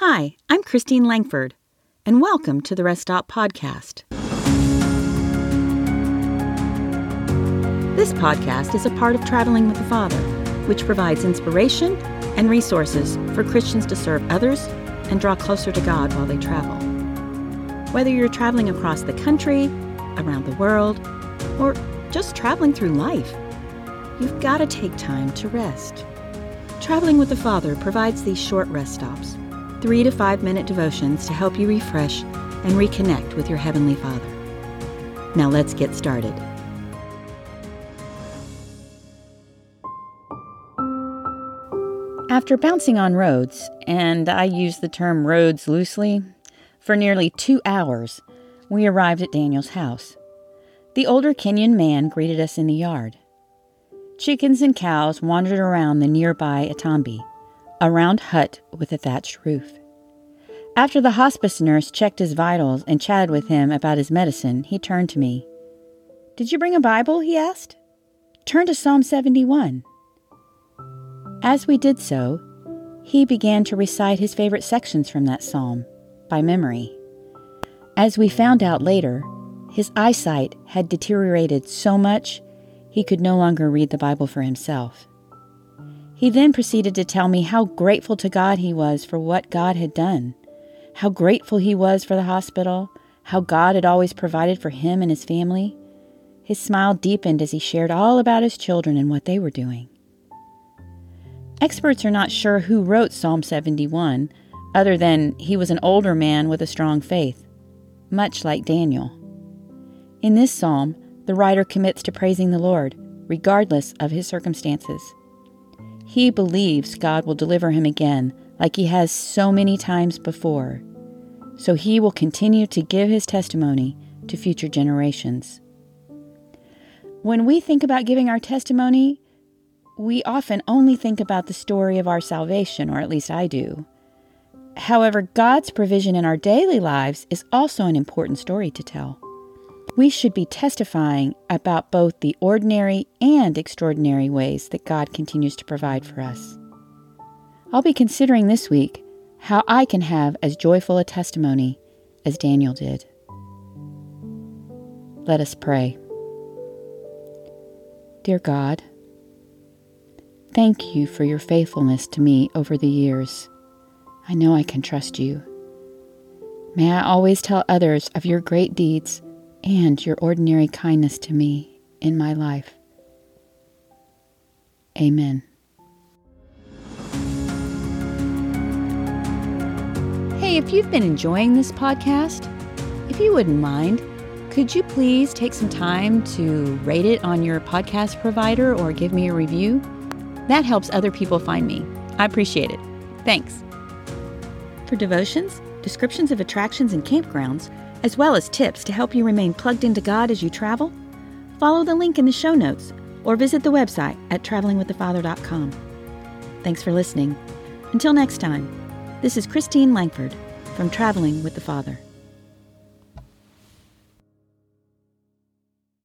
Hi, I'm Christine Langford, and welcome to the Rest Stop Podcast. This podcast is a part of Traveling with the Father, which provides inspiration and resources for Christians to serve others and draw closer to God while they travel. Whether you're traveling across the country, around the world, or just traveling through life, you've got to take time to rest. Traveling with the Father provides these short rest stops three to five minute devotions to help you refresh and reconnect with your Heavenly Father. Now let's get started. After bouncing on roads, and I use the term roads loosely, for nearly two hours, we arrived at Daniel's house. The older Kenyan man greeted us in the yard. Chickens and cows wandered around the nearby Atambi a round hut with a thatched roof. After the hospice nurse checked his vitals and chatted with him about his medicine, he turned to me. Did you bring a Bible? he asked. Turn to Psalm 71. As we did so, he began to recite his favorite sections from that psalm by memory. As we found out later, his eyesight had deteriorated so much he could no longer read the Bible for himself. He then proceeded to tell me how grateful to God he was for what God had done, how grateful he was for the hospital, how God had always provided for him and his family. His smile deepened as he shared all about his children and what they were doing. Experts are not sure who wrote Psalm 71, other than he was an older man with a strong faith, much like Daniel. In this psalm, the writer commits to praising the Lord, regardless of his circumstances. He believes God will deliver him again, like he has so many times before. So he will continue to give his testimony to future generations. When we think about giving our testimony, we often only think about the story of our salvation, or at least I do. However, God's provision in our daily lives is also an important story to tell we should be testifying about both the ordinary and extraordinary ways that God continues to provide for us. I'll be considering this week how I can have as joyful a testimony as Daniel did. Let us pray. Dear God, thank you for your faithfulness to me over the years. I know I can trust you. May I always tell others of your great deeds and your ordinary kindness to me in my life. Amen. Hey, if you've been enjoying this podcast, if you wouldn't mind, could you please take some time to rate it on your podcast provider or give me a review? That helps other people find me. I appreciate it. Thanks. For devotions, descriptions of attractions and campgrounds, as well as tips to help you remain plugged into God as you travel, follow the link in the show notes or visit the website at travelingwiththefather.com. Thanks for listening. Until next time, this is Christine Langford from Traveling with the Father.